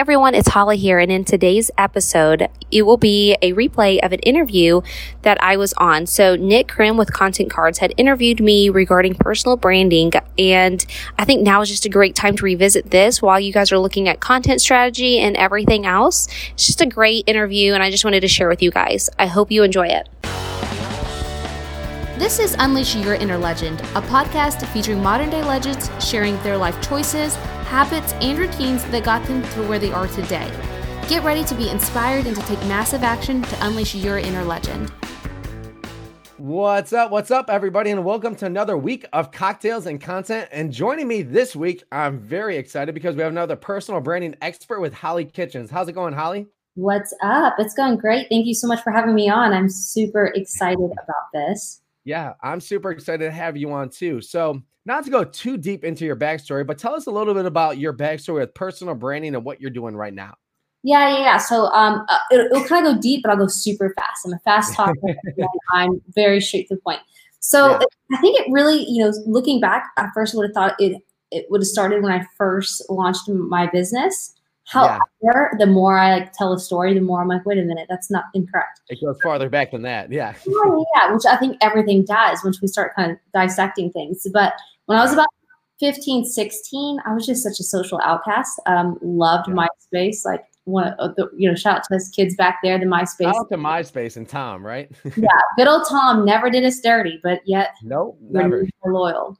everyone, it's Hollie here, and in today's episode, it will be a replay of an interview that I was on. So, Nick Krim with Content Cardz had interviewed me regarding personal branding, and I think now is just a great time to revisit this while you guys are looking at content strategy and everything else. It's just a great interview, and I just wanted to share with you guys. I hope you enjoy it. This is Unleash Your Inner Legend, a podcast featuring modern day legends sharing their life choices, habits, and routines that got them to where they are today. Get ready to be inspired and to take massive action to unleash your inner legend. What's up? What's up, everybody? And welcome to another week of cocktails and content. And joining me this week, I'm very excited because we have another personal branding expert with Hollie Kitchens. How's it going, Hollie? What's up? It's going great. Thank you so much for having me on. I'm super excited about this. Yeah, I'm super excited to have you on too. So, not to go too deep into your backstory, but tell us a little bit about your backstory with personal branding and what you're doing right now. Yeah, yeah, yeah. So um, uh, it, will kind of go deep, but I'll go super fast. I'm a fast talker. I'm very straight to the point. So yeah. I think it really, you know, looking back, I first would have thought it it would have started when I first launched my business. However, yeah. the more I like tell a story, the more I'm like, wait a minute, that's not incorrect. It goes farther back than that. Yeah. yeah, yeah, which I think everything does once we start kind of dissecting things. But when I was about 15, 16, I was just such a social outcast. Um, loved yeah. MySpace. Like one of the, you know, shout out to those kids back there, the MySpace. Shout out to MySpace and Tom, right? yeah. Good old Tom never did us dirty, but yet nope, never loyal.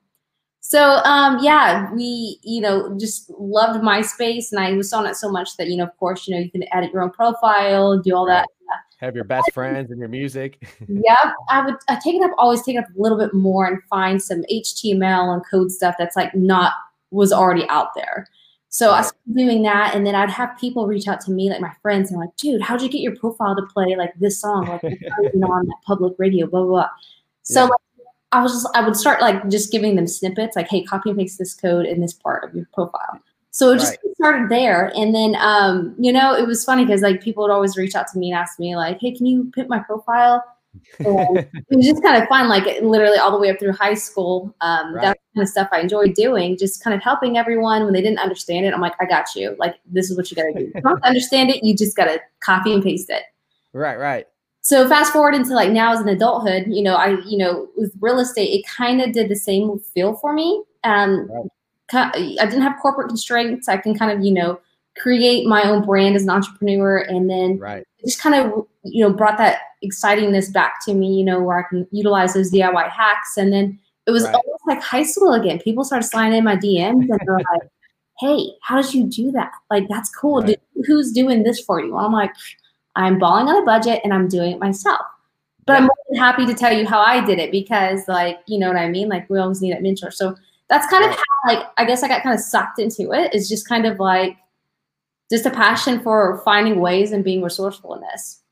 So um, yeah, we you know just loved MySpace, and I was on it so much that you know, of course, you know, you can edit your own profile, do all that. Have your best friends and your music. yeah, I would I take it up always take it up a little bit more and find some HTML and code stuff that's like not was already out there. So I started doing that, and then I'd have people reach out to me, like my friends, and like, "Dude, how'd you get your profile to play like this song, like on that public radio, blah blah." blah. So yeah. like, I was just I would start like just giving them snippets, like, hey, copy and paste this code in this part of your profile. So it just right. started there, and then um, you know it was funny because like people would always reach out to me and ask me like, hey, can you pimp my profile? It was just kind of fun, like literally all the way up through high school. Um, right. That's kind of stuff I enjoyed doing, just kind of helping everyone when they didn't understand it. I'm like, I got you. Like this is what you got to do. you don't understand it, you just got to copy and paste it. Right, right so fast forward into like now as an adulthood, you know, I, you know, with real estate, it kind of did the same feel for me. Um, right. I didn't have corporate constraints. I can kind of, you know, create my own brand as an entrepreneur. And then right. just kind of, you know, brought that excitingness back to me, you know, where I can utilize those DIY hacks. And then it was right. almost like high school again. People started sliding in my DMs and they're like, hey, how did you do that? Like, that's cool. Right. Who's doing this for you? I'm like, I'm balling on a budget and I'm doing it myself. But yeah. I'm more than happy to tell you how I did it because, like, you know what I mean? Like, we always need that mentor. So that's kind of how, like, I guess I got kind of sucked into it. It's just kind of like just a passion for finding ways and being resourceful in this.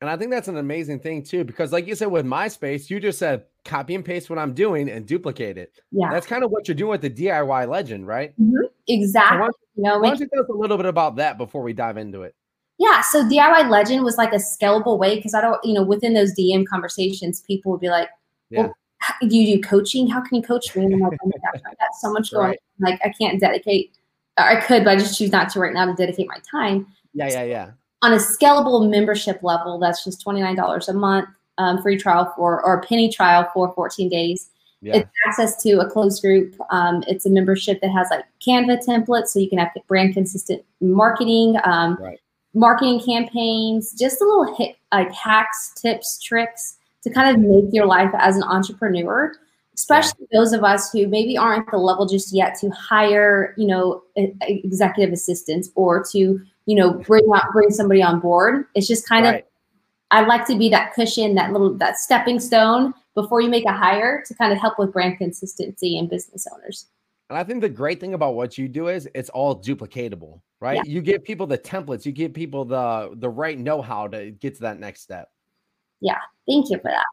And I think that's an amazing thing too, because like you said with MySpace, you just said copy and paste what I'm doing and duplicate it. Yeah, that's kind of what you're doing with the DIY legend, right? Mm-hmm. Exactly. So why, don't, you know, why don't you tell us a little bit about that before we dive into it? Yeah, so DIY Legend was like a scalable way because I don't, you know, within those DM conversations, people would be like, "Well, yeah. Do you do coaching? How can you coach me?" And I'm like, "Oh my gosh, I've got so much going. Right. Like, I can't dedicate. I could, but I just choose not to right now to dedicate my time." Yeah, yeah, yeah. On a scalable membership level, that's just twenty nine dollars a month, um, free trial for or a penny trial for fourteen days. Yeah. It's access to a closed group. Um, it's a membership that has like Canva templates, so you can have brand consistent marketing. Um, right marketing campaigns, just a little hit, like hacks, tips, tricks to kind of make your life as an entrepreneur, especially those of us who maybe aren't at the level just yet to hire, you know, executive assistants or to, you know, bring out bring somebody on board. It's just kind right. of I like to be that cushion, that little that stepping stone before you make a hire to kind of help with brand consistency and business owners. And I think the great thing about what you do is it's all duplicatable, right? Yeah. You give people the templates, you give people the the right know-how to get to that next step. Yeah. Thank you for that.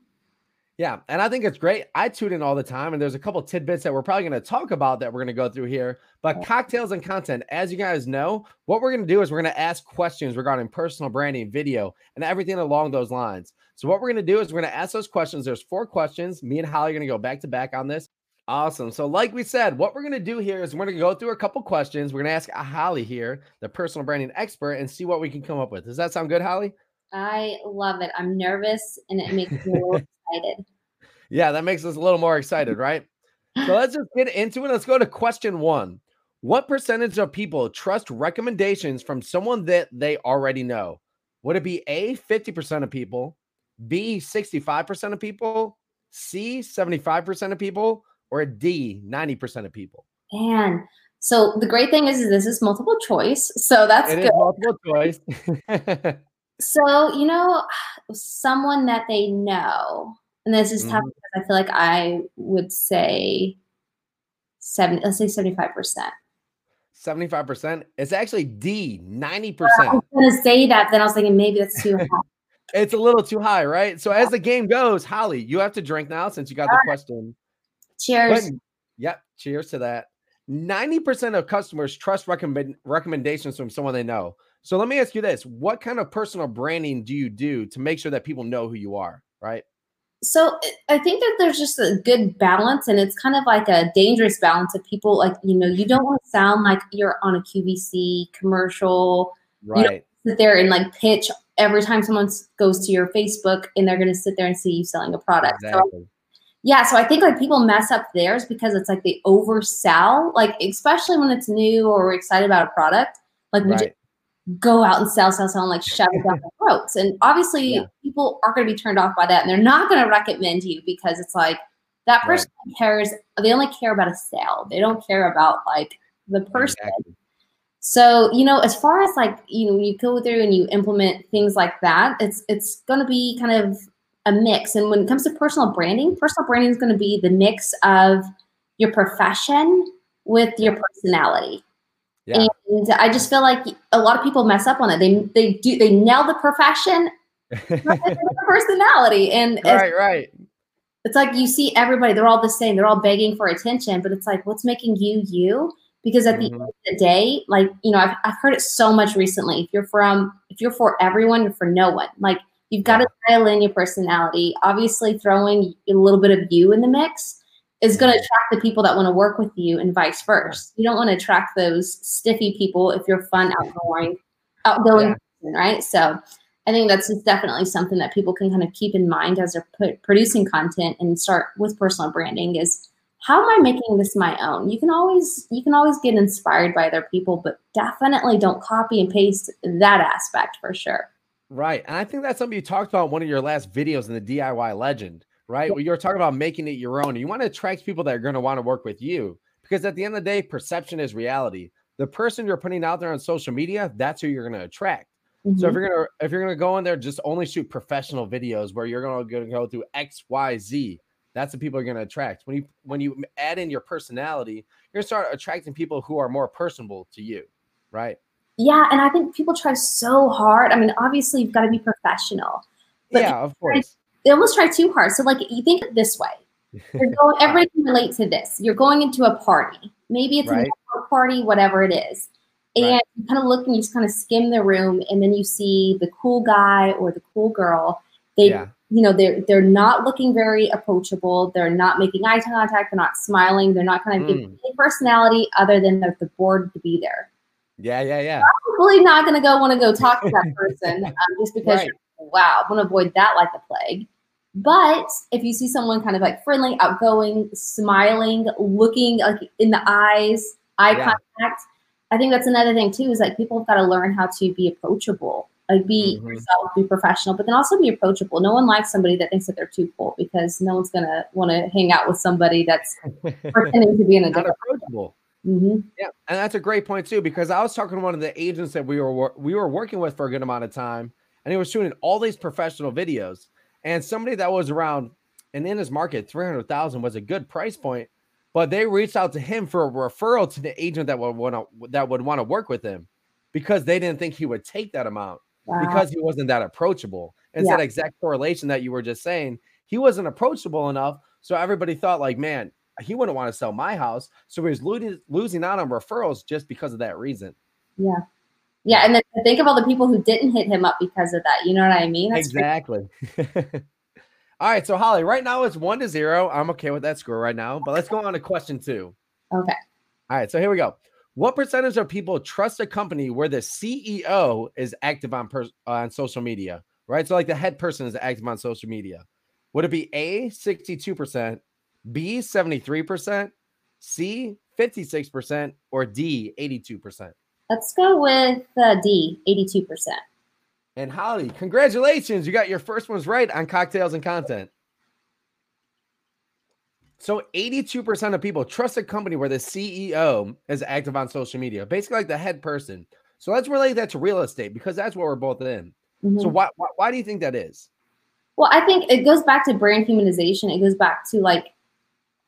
Yeah, and I think it's great. I tune in all the time, and there's a couple tidbits that we're probably going to talk about that we're going to go through here. But cocktails and content, as you guys know, what we're going to do is we're going to ask questions regarding personal branding, video, and everything along those lines. So what we're going to do is we're going to ask those questions. There's four questions. Me and Hollie are going to go back to back on this. Awesome. So, like we said, what we're going to do here is we're going to go through a couple questions. We're going to ask Hollie here, the personal branding expert, and see what we can come up with. Does that sound good, Hollie? I love it. I'm nervous and it makes me a little excited. Yeah, that makes us a little more excited, right? So let's just get into it. Let's go to question one. What percentage of people trust recommendations from someone that they already know? Would it be A, 50% of people, B, 65% of people, C, 75% of people, or D, 90% of people? Man, so the great thing is, is this is multiple choice. So that's it good. multiple choice. so, you know, someone that they know, and this is tough Mhm. because I feel like I would say seven, let's say 75%. 75%. It's actually D, 90%. I was gonna say that, then I was thinking maybe that's too high. It's a little too high, right? So as the game goes, Hollie, you have to drink now since you got the question. Cheers. But- yep. Cheers to that. 90% of customers trust recommend recommendations from someone they know. So let me ask you this. What kind of personal branding do you do to make sure that people know who you are? Right. so eh, I think that there's just a good balance, and it's kind of like a dangerous balance of people like you know you don't want to sound like you're on a QVC commercial. Right. Sit there and like pitch every time someone goes to your Facebook, and they're going to sit there and see you selling a product. So yeah, so I think like people mess up theirs because it's like they oversell, like especially when it's new or we're excited about a product. Like we just Right. Go out and sell, sell, sell, and like shove it down their throats. And obviously, Yeah. people are going to be turned off by that, and they're not going to recommend you because it's like that Right. person cares. They only care about a sale. They don't care about like the person. Exactly. So you know, as far as like you know, when you go through and you implement things like that, it's it's going to be kind of a mix. And when it comes to personal branding, personal branding is going to be the mix of your profession with your personality. Yeah. And I just feel like a lot of people mess up on it. They they do they nail the profession, but they nail the personality, and it's, right. Right. it's like you see everybody. They're all the same. They're all begging for attention, but it's like, what's making you you? Because at the end Mhm. of the day, like you know, I've I've heard it so much recently. If you're from if you're for everyone, you're for no one. Like you've got to dial in your personality. Obviously, throwing a little bit of you in the mix is going to Mhm. attract the people that want to work with you, and vice versa. You don't want to attract those stiffy people if you're fun, outgoing, outgoing, Yeah. person, right? So. I think that's just definitely something that people can kind of keep in mind as they're put, producing content and start with personal branding is how am I making this my own? You can always you can always get inspired by other people, but definitely don't copy and paste that aspect for sure. Right. And I think that's something you talked about in one of your last videos in the DIY legend, right? Where you're talking about making it your own. You want to attract people that are going to want to work with you because at the end of the day, perception is reality. The person you're putting out there on social media, that's who you're going to attract. So if Mhm. you're gonna if you're gonna go in there, just only shoot professional videos where you're gonna, gonna go through X, Y, Z. That's the people you're gonna attract. When you when you add in your personality, you're gonna start attracting people who are more personable to you, right? yeah, and I think people try so hard. I mean, obviously you've got to be professional. But yeah, of course. They almost try too hard. So like you think this way. You're going everybody can relate to this. You're going into a party. Maybe it's a Right. network party, whatever it is. And Right. you kind of look and you just kind of skim the room and then you see the cool guy or the cool girl. They yeah, you know they're they're not looking very approachable they're not making eye contact they're not smiling they're not kind of giving Mm. any personality other than they're the bored to be there yeah, yeah, yeah. probably not going to go want to go talk to that person um, just because Right. wow i'm to avoid that like the plague but if you see someone kind of like friendly outgoing smiling looking like in the eyes eye Yeah. contact i think that's another thing too is like people have got to learn how to be approachable like be Mhm. yourself be professional but then also be approachable no one likes somebody that thinks that they're too cool because no one's going to want to hang out with somebody that's pretending to be in a different approachable. hmm Yeah, and that's a great point too because I was talking to one of the agents that we were we were working with for a good amount of time, and he was shooting all these professional videos. And somebody that was around and in his market, three hundred thousand was a good price point, but they reached out to him for a referral to the agent that would want to that would want to work with him because they didn't think he would take that amount wow. because he wasn't that approachable. It's Yeah. that exact correlation that you were just saying. He wasn't approachable enough, so everybody thought like, man, he wouldn't want to sell my house. So he was losing losing out on referrals just because of that reason. Yeah. Yeah. And then think of all the people who didn't hit him up because of that. You know what I mean? That's exactly. All right, so Hollie, right now it's one to zero. I'm okay with that score right now, but let's go on to question two. Okay. All right, so here we go. What percentage of people trust a company where the CEO is active on pers- on social media? Right, so like the head person is active on social media. Would it be A 62%, B 73%, C 56%, or D 82%? Let's go with uh, D, 82%. And Hollie, congratulations. You got your first ones right on cocktails and content. So 82% of people trust a company where the CEO is active on social media, basically like the head person. So let's relate that to real estate because that's what we're both in. Mm-hmm. So why, why, why do you think that is? Well, I think it goes back to brand humanization. It goes back to like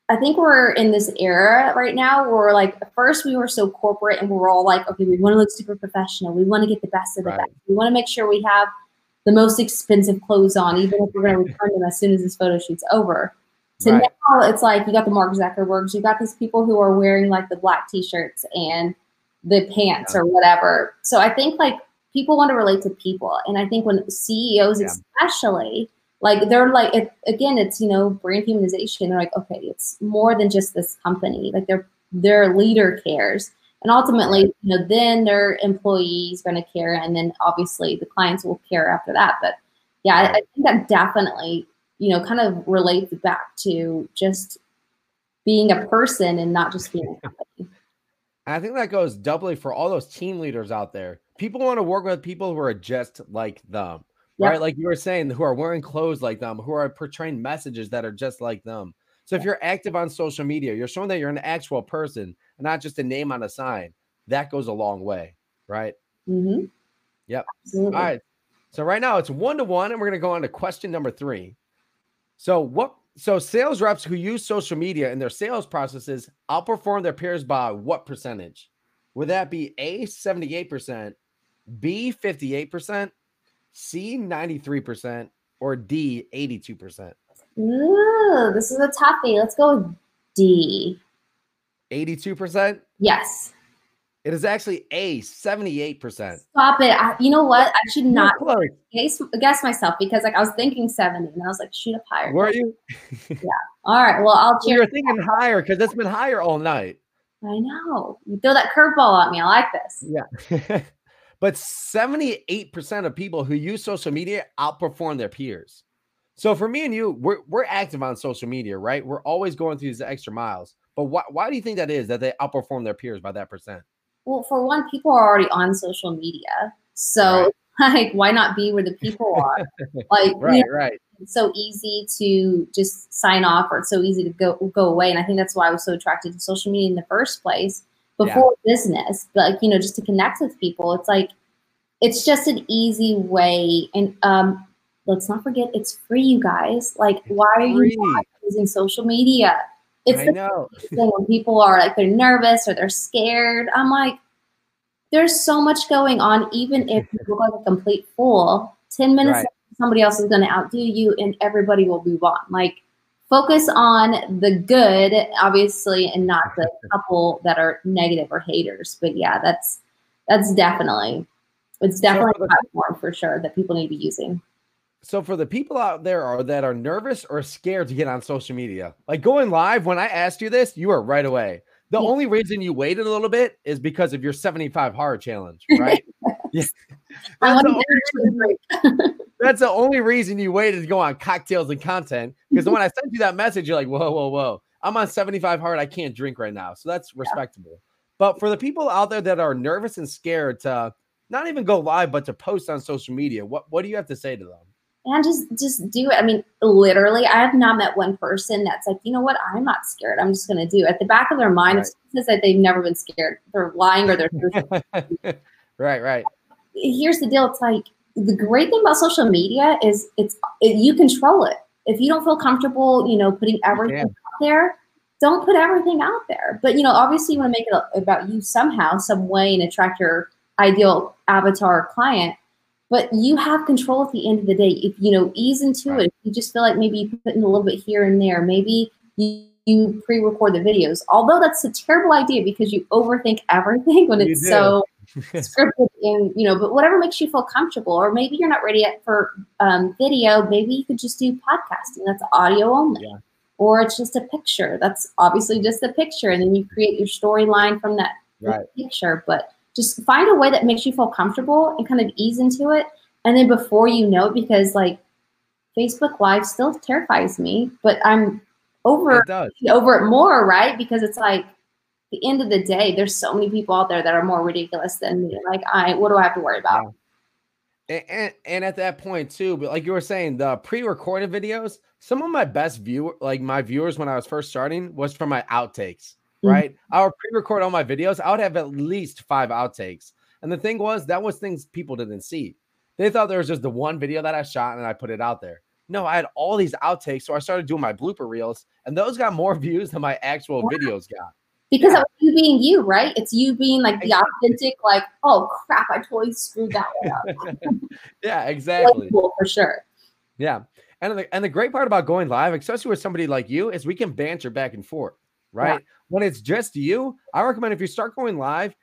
I think we're in this era right now where like first we were so corporate and we are all like, okay, we want to look super professional. We want to get the best of the right. best. We want to make sure we have the most expensive clothes on, even if we're going to return them as soon as this photo shoot's over. So right. now it's like you got the Mark Zuckerbergs, you got these people who are wearing like the black t-shirts and the pants yeah. or whatever. So I think like people want to relate to people. And I think when CEOs yeah. especially like they're like it, again it's you know brand humanization. They're like okay it's more than just this company. Like their their leader cares. And ultimately you know then their employees going to care and then obviously the clients will care after that. But yeah I, I think that definitely you know kind of relates back to just being a person and not just being a company. I think that goes doubly for all those team leaders out there. People want to work with people who are just like them yep. right? Like you were saying, who are wearing clothes like them, who are portraying messages that are just like them. So if you're active on social media, you're showing that you're an actual person and not just a name on a sign. That goes a long way, right? Mm-hmm. Yep. Absolutely. All right. So right now it's one to one, and we're gonna go on to question number three. So what? So sales reps who use social media in their sales processes outperform their peers by what percentage? Would that be A seventy eight percent, B fifty eight percent, C 93% or D 82%? Ooh, this is a toughie. Let's go with D. 82%? Yes. It is actually A, 78%. Stop it. I, you know what? I should not guess, guess myself because like I was thinking 70 and I was like, shoot up higher. Were you? yeah. All right. Well, I'll cheer. You're thinking higher because it's been higher all night. I know. You throw that curveball at me. I like this. Yeah. But 78% of people who use social media outperform their peers. So for me and you, we're, we're active on social media, right? We're always going through these extra miles. But why, why do you think that is that they outperform their peers by that percent? Well, for one, people are already on social media. So right. like why not be where the people are? like right, you know, right. It's so easy to just sign off or it's so easy to go go away. And I think that's why I was so attracted to social media in the first place before yeah. business, but like, you know, just to connect with people. It's like, it's just an easy way. And um, let's not forget, it's free, you guys. Like, why are you not using social media? It's I the know. thing when people are like, they're nervous or they're scared. I'm like, there's so much going on, even if you look like a complete fool. 10 minutes, right. somebody else is going to outdo you and everybody will move on. Like, focus on the good, obviously, and not the couple that are negative or haters. But yeah, that's that's definitely it's definitely so a platform for sure that people need to be using. So for the people out there are that are nervous or scared to get on social media, like going live, when I asked you this, you were right away. The yeah. only reason you waited a little bit is because of your 75 hard challenge, right? yeah. That's the, that's the only reason you waited to go on cocktails and content. Because when I sent you that message, you're like, whoa, whoa, whoa. I'm on 75 hard. I can't drink right now. So that's respectable. Yeah. But for the people out there that are nervous and scared to not even go live, but to post on social media, what, what do you have to say to them? And just just do it. I mean, literally, I have not met one person that's like, you know what, I'm not scared. I'm just gonna do it. At the back of their mind, right. it says that they've never been scared. They're lying or they're right, right. Here's the deal. It's like the great thing about social media is it's it, you control it. If you don't feel comfortable, you know, putting everything out there, don't put everything out there. But you know, obviously, you want to make it about you somehow, some way, and attract your ideal avatar client. But you have control at the end of the day. If you know, ease into right. it. You just feel like maybe you put in a little bit here and there. Maybe you, you pre-record the videos. Although that's a terrible idea because you overthink everything when it's so scripted in, you know, but whatever makes you feel comfortable. Or maybe you're not ready yet for um, video. Maybe you could just do podcasting. That's audio only. Yeah. Or it's just a picture. That's obviously just a picture, and then you create your storyline from that Right. picture. But just find a way that makes you feel comfortable and kind of ease into it. And then before you know it, because like Facebook Live still terrifies me, but I'm over It over it more, right? Because it's like the end of the day, there's so many people out there that are more ridiculous than me. Like, I what do I have to worry about? And, and, and at that point too, but like you were saying, the pre-recorded videos, some of my best viewer, like my viewers when I was first starting, was from my outtakes. Mhm. Right, I would pre-record all my videos. I would have at least five outtakes, and the thing was that was things people didn't see. They thought there was just the one video that I shot and I put it out there. No, I had all these outtakes, so I started doing my blooper reels, and those got more views than my actual Wow. videos got. Because that was you being you, right? It's you being like the authentic, like, oh crap, I totally screwed that one up. yeah, exactly. Cool, for sure. Yeah. And the, and the great part about going live, especially with somebody like you, is we can banter back and forth, right? When it's just you, I recommend if you start going live,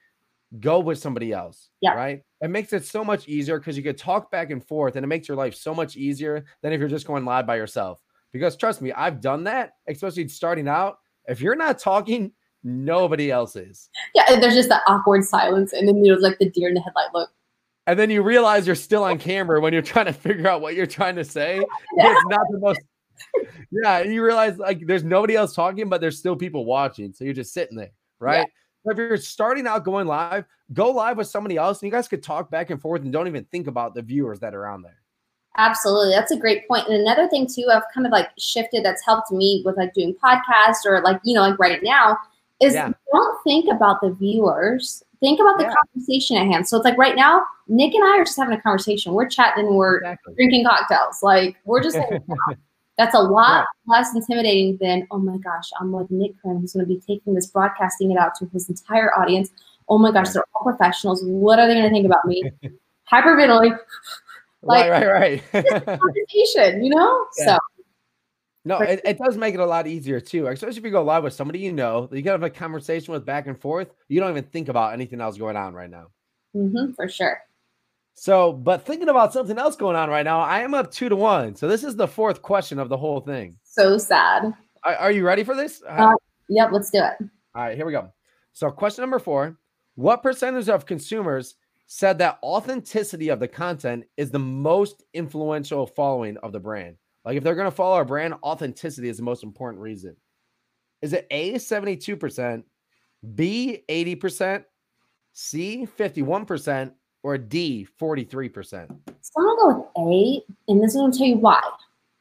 go with somebody else. Yeah. Right. It makes it so much easier because you could talk back and forth and it makes your life so much easier than if you're just going live by yourself. Because trust me, I've done that, especially starting out. If you're not talking, nobody else is. Yeah, and there's just that awkward silence, and then there's like the deer in the headlight look. And then you realize you're still on camera when you're trying to figure out what you're trying to say. It's not the most. Yeah, and you realize like there's nobody else talking, but there's still people watching. So you're just sitting there, right? But if you're starting out going live, go live with somebody else, and you guys could talk back and forth and don't even think about the viewers that are on there. Absolutely. That's a great point. And another thing too, I've kind of like shifted that's helped me with like doing podcasts or like, you know, like right now is Yeah. don't think about the viewers. Think about the Yeah. conversation at hand. So it's like right now, Nick and I are just having a conversation. We're chatting and we're Exactly. drinking cocktails. Like we're just like, that's a lot less intimidating than, oh my gosh, I'm with Nick Krim who's going to be taking this, broadcasting it out to his entire audience. Oh my gosh, they're all professionals. What are they going to think about me? Hyperventilating Like- right, right, right. conversation, you know? Yeah. So no, it, it does make it a lot easier too, especially if you go live with somebody you know that you can have a conversation with back and forth. You don't even think about anything else going on right now. hmm for sure. So, but thinking about something else going on right now, I am up two to one. So this is the fourth question of the whole thing. So sad. Are, are you ready for this? Uh, Yep, let's do it. All right, here we go. So, question number four What percentage of consumers said that authenticity of the content is the most influential following of the brand? Like, if they're going to follow our brand, authenticity is the most important reason. Is it A, 72%, B, 80%, C, 51%, or D, 43%? So I'm gonna go with A, and this is gonna tell you why.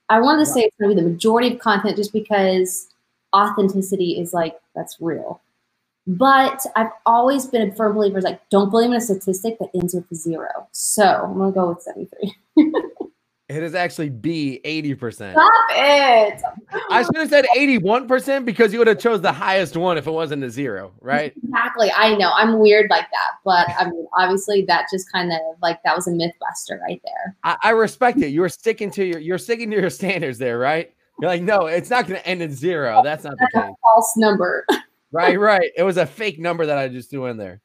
I wanted to say it's gonna be the majority of content just because authenticity is like that's real. But I've always been a firm believer like don't believe in a statistic that ends with zero. So I'm gonna go with 73. It is actually B, 80%. Stop it. I should have said 81% because you would have chose the highest one if it wasn't a zero, right? Exactly. I know. I'm weird like that. But I mean, obviously that just kind of like that was a myth buster right there. I, I respect it. You're sticking to your you're sticking to your standards there, right? You're like, no, it's not going to end in zero. That's not the That's a case. false number. Right, right. It was a fake number that I just threw in there.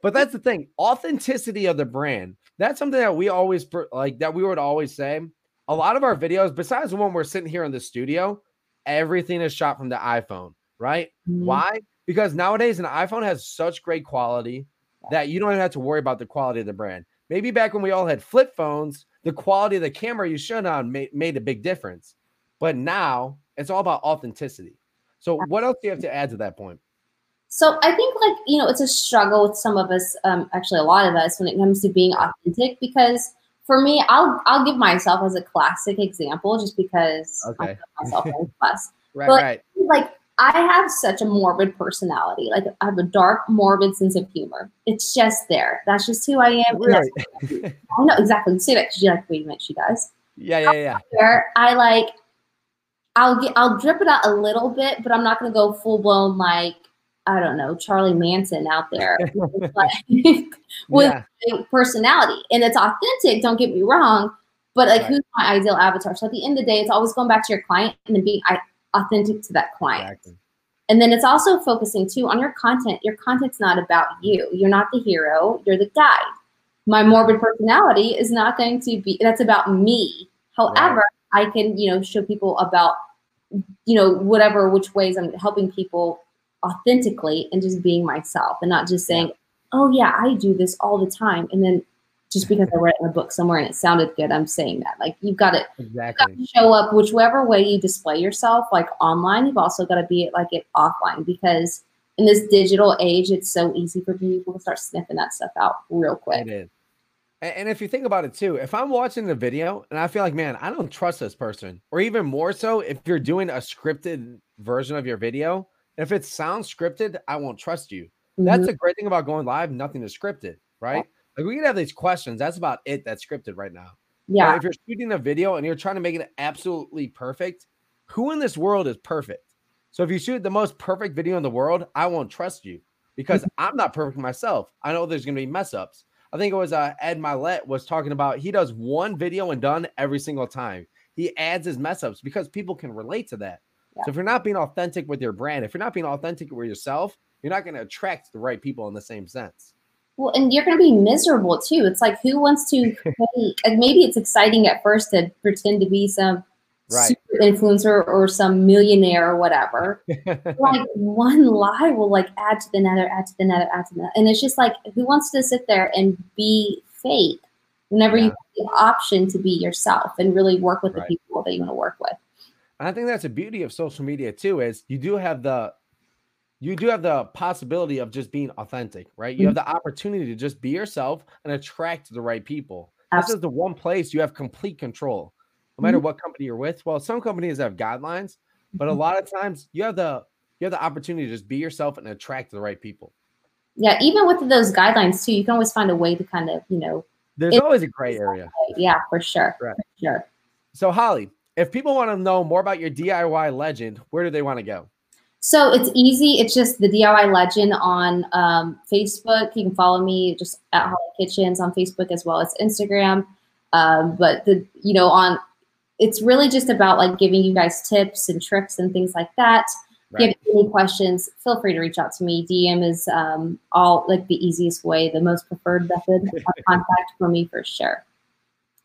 But that's the thing. Authenticity of the brand. That's something that we always like that we would always say. A lot of our videos, besides the one we're sitting here in the studio, everything is shot from the iPhone, right? Mm-hmm. Why? Because nowadays an iPhone has such great quality that you don't even have to worry about the quality of the brand. Maybe back when we all had flip phones, the quality of the camera you shot on made, made a big difference. But now it's all about authenticity. So what else do you have to add to that point? So I think like you know it's a struggle with some of us, um, actually a lot of us when it comes to being authentic. Because for me, I'll I'll give myself as a classic example, just because I Okay. put myself class. Right, But- right. Like I have such a morbid personality. Like I have a dark, morbid sense of humor. It's just there. That's just who I am. Really? I know exactly. Say that because you're like, wait a minute, she does. Yeah, yeah, yeah. Where I like, I'll get, I'll drip it out a little bit, but I'm not gonna go full blown like I don't know Charlie Manson out there with, yeah. a personality, and it's authentic. Don't get me wrong, but like, Right. who's my ideal avatar? So at the end of the day, it's always going back to your client and then being authentic to that client. Exactly. And then it's also focusing too on your content. Your content's not about you. You're not the hero, you're the guide. My morbid personality is not going to be that's about me. However, right. I can, you know, show people about you know, whatever which ways I'm helping people authentically and just being myself and not just saying, "Oh yeah, I do this all the time." And then just because I read it in a book somewhere and it sounded good, I'm saying that. Like you've got to, exactly. Got to show up whichever way you display yourself, like online, you've also got to be like it offline because in this digital age, it's so easy for people to start sniffing that stuff out real quick. It is. And if you think about it too, if I'm watching the video and I feel like, man, I don't trust this person, or even more so, if you're doing a scripted version of your video, if it sounds scripted, I won't trust you. Mm-hmm. That's the great thing about going live. Nothing is scripted, right? Like we can have these questions. That's about it. That's scripted right now. Yeah. But if you're shooting a video and you're trying to make it absolutely perfect, who in this world is perfect? So if you shoot the most perfect video in the world, I won't trust you because I'm not perfect myself. I know there's going to be mess ups. I think it was uh, Ed Mylett was talking about he does one video and done every single time. He adds his mess ups because people can relate to that. Yeah. So if you're not being authentic with your brand, if you're not being authentic with yourself, you're not going to attract the right people in the same sense. Well, and you're going to be miserable too. It's like who wants to fake? and maybe it's exciting at first to pretend to be some right. super influencer or some millionaire or whatever. like one lie will like add to the nether, add to the nether, add to the. And it's just like who wants to sit there and be fake whenever yeah. you have the option to be yourself and really work with right. the people that you want to work with. And I think that's the beauty of social media too, is you do have the you do have the possibility of just being authentic, right? You have mm-hmm. the opportunity to just be yourself and attract the right people. Absolutely. This is the one place you have complete control, no matter mm-hmm. what company you're with. Well, some companies have guidelines, but a mm-hmm. lot of times you have the you have the opportunity to just be yourself and attract the right people. Yeah, even with those guidelines too, you can always find a way to kind of, you know, there's always a gray area. Yeah, for sure. Right. For sure. So Hollie, if people want to know more about your DIY legend, where do they want to go? So it's easy. It's just the DIY Legend on um, Facebook. You can follow me just at Hollie Kitchens on Facebook as well as Instagram. Um, but the you know on it's really just about like giving you guys tips and tricks and things like that. Right. If you have any questions, feel free to reach out to me. DM is um, all like the easiest way, the most preferred method of contact for me for sure.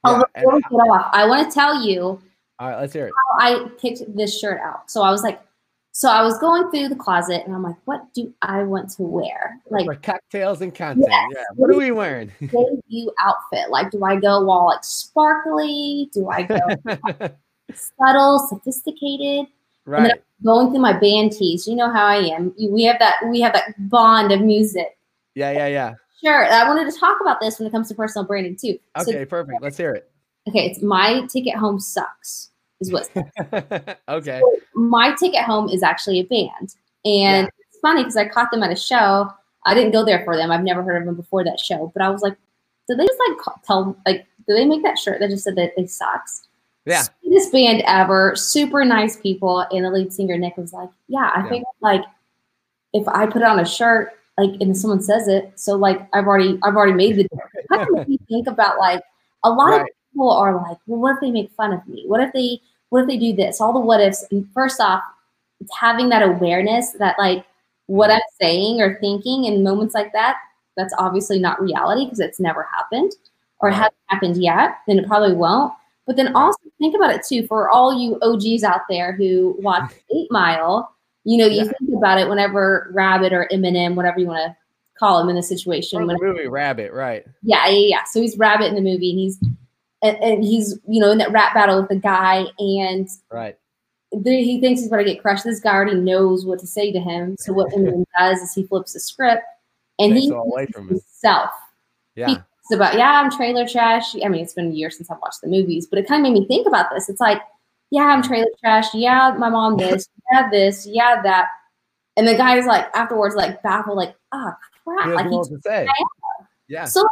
Yeah, get I want to tell you. All right, let's hear it. I picked this shirt out. So I was like, so I was going through the closet and I'm like, what do I want to wear? Like For cocktails and content. Yes. Yeah. What are we wearing? debut outfit. Like, do I go all like sparkly? Do I go subtle, sophisticated? Right. going through my band tees. You know how I am. We have that. We have that bond of music. Yeah, yeah, yeah. Sure. I wanted to talk about this when it comes to personal branding too. Okay, so, perfect. Let's hear it. Okay, it's my ticket home sucks is what. okay. So my ticket home is actually a band, and yeah. it's funny because I caught them at a show. I didn't go there for them. I've never heard of them before that show, but I was like, did they just like tell like did they make that shirt that just said that they sucks? Yeah. This band ever, super nice people, and the lead singer Nick was like, yeah, I yeah. think like if I put on a shirt like and someone says it, so like I've already I've already made the. How can you think about like a lot right. of people are like, well, what if they make fun of me? What if they what if they do this? All the what ifs. And first off, it's having that awareness that like what I'm saying or thinking in moments like that, that's obviously not reality because it's never happened or it hasn't happened yet, then it probably won't. But then also think about it too for all you OGs out there who watch Eight Mile. You know, you yeah. think about it whenever Rabbit or Eminem, whatever you want to call him in the situation. From the movie Rabbit, right? Yeah, yeah, yeah. So he's Rabbit in the movie, and he's and, and, he's you know in that rap battle with the guy, and right. he thinks he's going to get crushed. This guy already knows what to say to him. So what Eminem does is he flips the script and Takes he away from himself. Yeah. He about yeah, I'm trailer trash. I mean, it's been a year since I've watched the movies, but it kind of made me think about this. It's like, yeah, I'm trailer trash. Yeah, my mom this. yeah, this. Yeah, that. And the guy is like afterwards, like baffled, like, ah, oh, crap. Like he to say. Yeah. So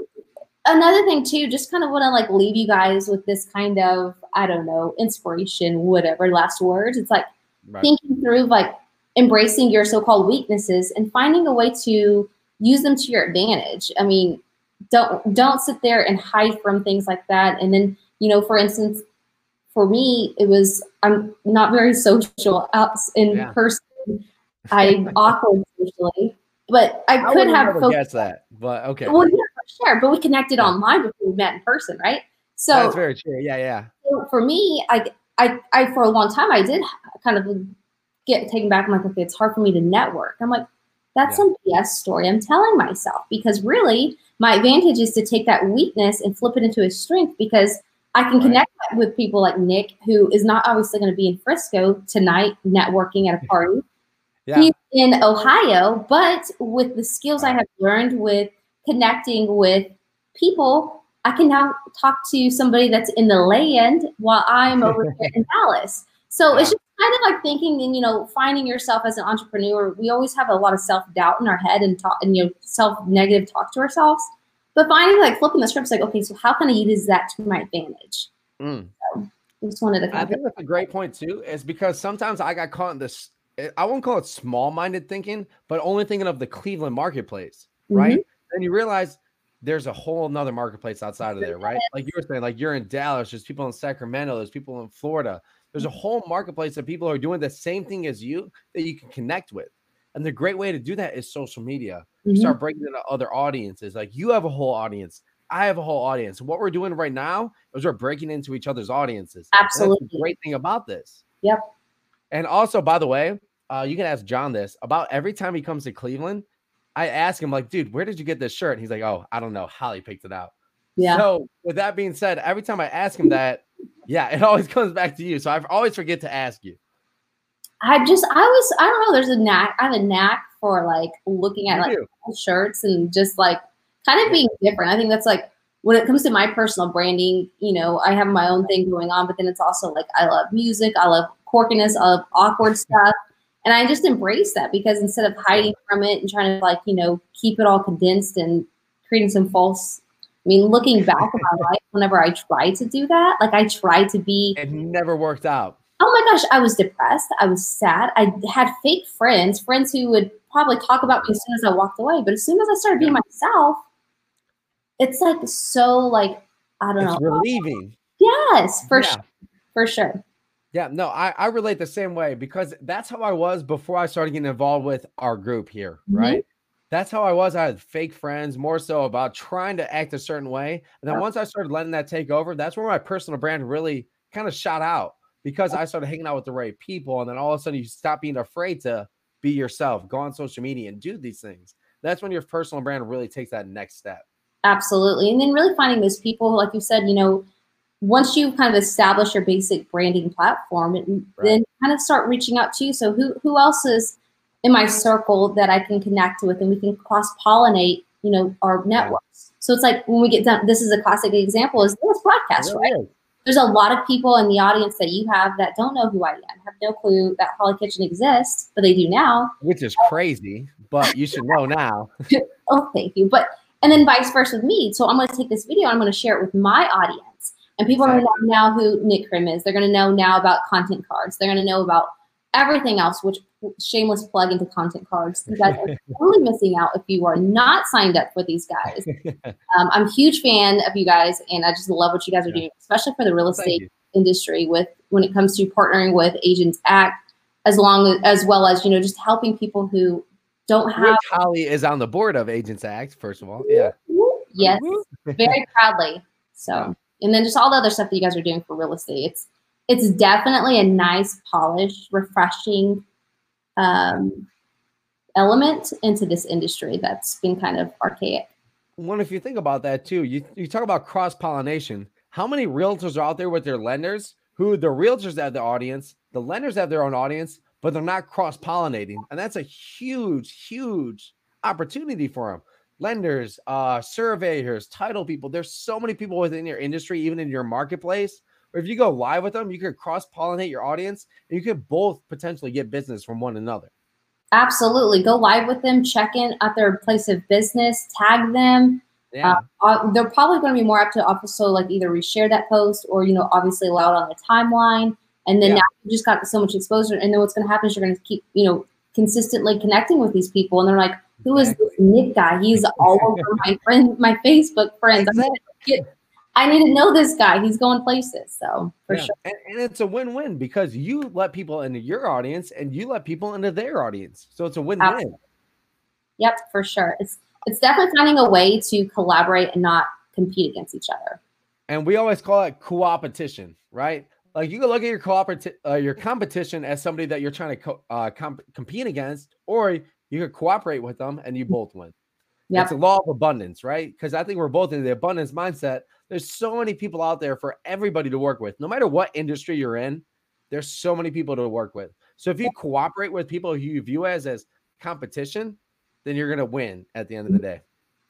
another thing too, just kind of want to like leave you guys with this kind of, I don't know, inspiration, whatever last words. It's like right. thinking through like embracing your so-called weaknesses and finding a way to use them to your advantage. I mean, don't don't sit there and hide from things like that. And then, you know, for instance, for me, it was I'm not very social out in yeah. person. I'm awkward socially, but I, I could have focused. guess that, but okay. Well, yeah, sure. But we connected Yeah. online before we met in person, right? So That's very true. Yeah, yeah. so for me, I, I, I, for a long time, I did kind of get taken back. I'm like, okay, it's hard for me to network. I'm like, that's some BS story I'm telling myself because really, my advantage is to take that weakness and flip it into a strength because I can Right. connect with people like Nick, who is not obviously going to be in Frisco tonight networking at a party. Yeah. He's in Ohio, but with the skills I have learned with connecting with people, I can now talk to somebody that's in the land while I'm over here in Dallas. So it's just kind of like thinking and you know finding yourself as an entrepreneur. We always have a lot of self doubt in our head and talk and you know self negative talk to ourselves. But finding like flipping the scripts, like okay, so how can I use that to my advantage? Mm. I just wanted to I think that's a great point too, is because sometimes I got caught in this. I won't call it small-minded thinking, but only thinking of the Cleveland marketplace, right? Then you realize there's a whole nother marketplace outside of there, right? Like you were saying, like you're in Dallas, there's people in Sacramento, there's people in Florida. There's a whole marketplace of people who are doing the same thing as you that you can connect with. And the great way to do that is social media. You Mhm. start breaking into other audiences. Like you have a whole audience. I have a whole audience. What we're doing right now is we're breaking into each other's audiences. And Absolutely. great thing about this. Yep. And also, by the way, uh, you can ask John this about every time he comes to Cleveland. I ask him, like, dude, where did you get this shirt? And he's like, oh, I don't know. Hollie picked it out. yeah. So, with that being said, every time I ask him that, yeah, it always comes back to you. So, I always forget to ask you. I just I was I don't know. There's a knack. I have a knack for like looking at You like do. shirts and just like kind of being different. I think that's like when it comes to my personal branding. You know, I have my own thing going on, but then it's also like I love music. I love quirkiness. I love awkward stuff, and I just embrace that because instead of hiding from it and trying to like you know keep it all condensed and creating some false. I mean, looking back at my life, whenever I try to do that, like I try to be It never worked out. oh my gosh, I was depressed. I was sad. I had fake friends, friends who would probably talk about me as soon as I walked away. But as soon as I started being myself, it's like so like I don't It's know. relieving. Yes, for Yeah. sure, for sure. Yeah, no, I, I relate the same way because that's how I was before I started getting involved with our group here, Mhm. right? That's how I was. I had fake friends, more so about trying to act a certain way. And then Yeah. once I started letting that take over, that's where my personal brand really kind of shot out because I started hanging out with the right people. And then all of a sudden, you stop being afraid to be yourself, go on social media and do these things. That's when your personal brand really takes that next step. Absolutely. And then really finding those people, like you said, you know, once you kind of establish your basic branding platform, and then kind of start reaching out to you. So who who else is in my circle that I can connect with and we can cross pollinate, you know, our networks. So it's like when we get done, this is a classic example is this podcast, right? is. There's a lot of people in the audience that you have that don't know who I am, have no clue that Hollie Kitchen exists, but they do now. Which is crazy, but you should know now. oh, thank you. But and then vice versa with me. So I'm going to take this video. I'm going to share it with my audience, and people are going to know now who Nick Krim is. They're going to know now about Content Cardz. They're going to know about everything else. Which shameless plug into Content Cardz. You guys are totally missing out if you are not signed up for these guys. Um, I'm a huge fan of you guys, and I just love what you guys are Yeah. doing, especially for the real estate industry. With when it comes to partnering with Agents Act, as long as, as well as you know, just helping people who don't have Which Hollie is on the board of Agents Act, first of all. Yeah. Yes, very proudly. So, and then just all the other stuff that you guys are doing for real estate. It's it's definitely a nice, polished, refreshing um, element into this industry that's been kind of archaic. Well, if you think about that too, you, you talk about cross pollination. How many realtors are out there with their lenders who the realtors have their audience, the lenders have their own audience, but they're not cross pollinating? And that's a huge, huge opportunity for them. Lenders, uh, surveyors, title people. There's so many people within your industry, even in your marketplace. Or if you go live with them, you could cross pollinate your audience and you could both potentially get business from one another. Absolutely, go live with them, check in at their place of business, tag them. Yeah. Uh, they're probably going to be more apt to also like either reshare that post or you know obviously allow it on the timeline. And then Yeah. now you just got so much exposure, and then what's going to happen is you're going to keep you know consistently connecting with these people, and they're like, "Who is this Nick guy? He's all over my friend, my Facebook friends." Exactly. get, I need to know this guy. He's going places. So for yeah. sure. And, and, it's a win-win because you let people into your audience and you let people into their audience. So it's a win-win. Absolutely. Yep, for sure. It's it's definitely finding a way to collaborate and not compete against each other. And we always call it co-opetition, right? Like you can look at your cooperative uh, your competition as somebody that you're trying to co- uh, comp- compete against, or you could cooperate with them and you both win. Yep. It's a law of abundance, right? Because I think we're both in the abundance mindset. There's so many people out there for everybody to work with. No matter what industry you're in, there's so many people to work with. So if you cooperate with people who you view as as competition, then you're going to win at the end of the mm-hmm. day.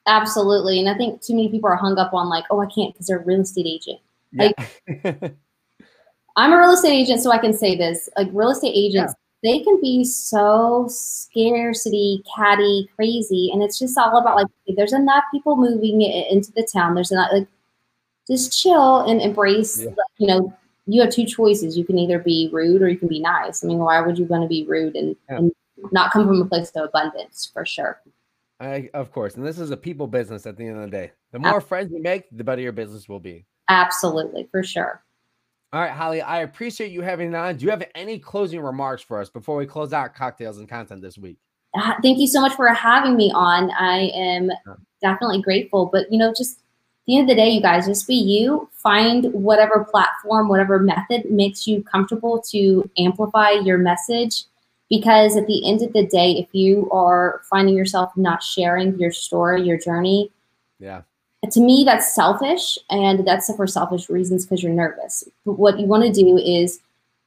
Absolutely. And I think too many people are hung up on like, oh, I can't because they're a real estate agent. Yeah. Like, I'm a real estate agent, so I can say this. Like real estate agents, yeah. They can be so scarcity, catty, crazy, and it's just all about like there's enough people moving into the town. There's enough like just chill and embrace. Yeah. You know, you have two choices. You can either be rude or you can be nice. I mean, why would you want to be rude and, yeah. and not come from a place of abundance for sure? I, of course, and this is a people business at the end of the day. The more Absolutely. friends you make, the better your business will be. Absolutely, for sure. All right, Hollie, I appreciate you having on. Do you have any closing remarks for us before we close out cocktails and content this week? Uh, thank you so much for having me on. I am definitely grateful. But, you know, just the end of the day, you guys, just be you. Find whatever platform, whatever method makes you comfortable to amplify your message. Because at the end of the day, if you are finding yourself not sharing your story, your journey, yeah, to me that's selfish and that's for selfish reasons because you're nervous. But what you want to do is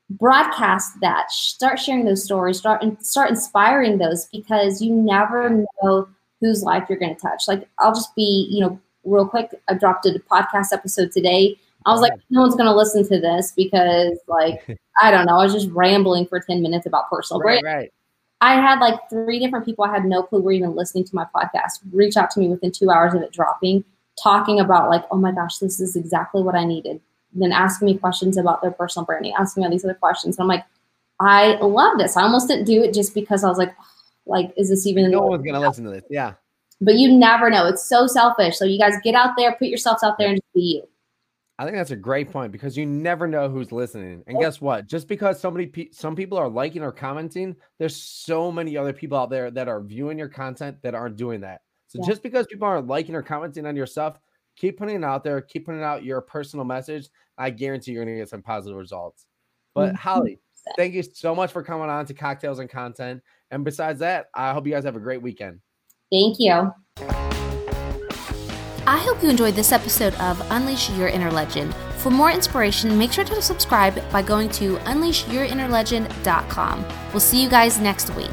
broadcast that start sharing those stories start and start inspiring those because you never know whose life you're going to touch. Like i'll just be you know real quick i dropped a podcast episode today. I was like no one's going to listen to this because like i don't know i was just rambling for 10 minutes about personal right, brand right. I had like three different people I had no clue were even listening to my podcast reach out to me within two hours of it dropping talking about like, oh my gosh, this is exactly what I needed. Then asking me questions about their personal branding, asking me all these other questions. And I'm like, I love this. I almost didn't do it just because I was like, like, is this even? No one's gonna listen to this. Yeah. But you never know. It's so selfish. So you guys get out there, put yourselves out there, and just be you. I think that's a great point because you never know who's listening. And guess what? Just because somebody, pe- some people are liking or commenting, there's so many other people out there that are viewing your content that aren't doing that. So yeah. just because people aren't liking or commenting on your stuff, keep putting it out there, keep putting out your personal message. I guarantee you're going to get some positive results. But mm-hmm. Hollie, thank you so much for coming on to Cocktails and Content. And besides that, I hope you guys have a great weekend. Thank you. I hope you enjoyed this episode of Unleash Your Inner Legend. For more inspiration, make sure to subscribe by going to unleashyourinnerlegend.com. We'll see you guys next week.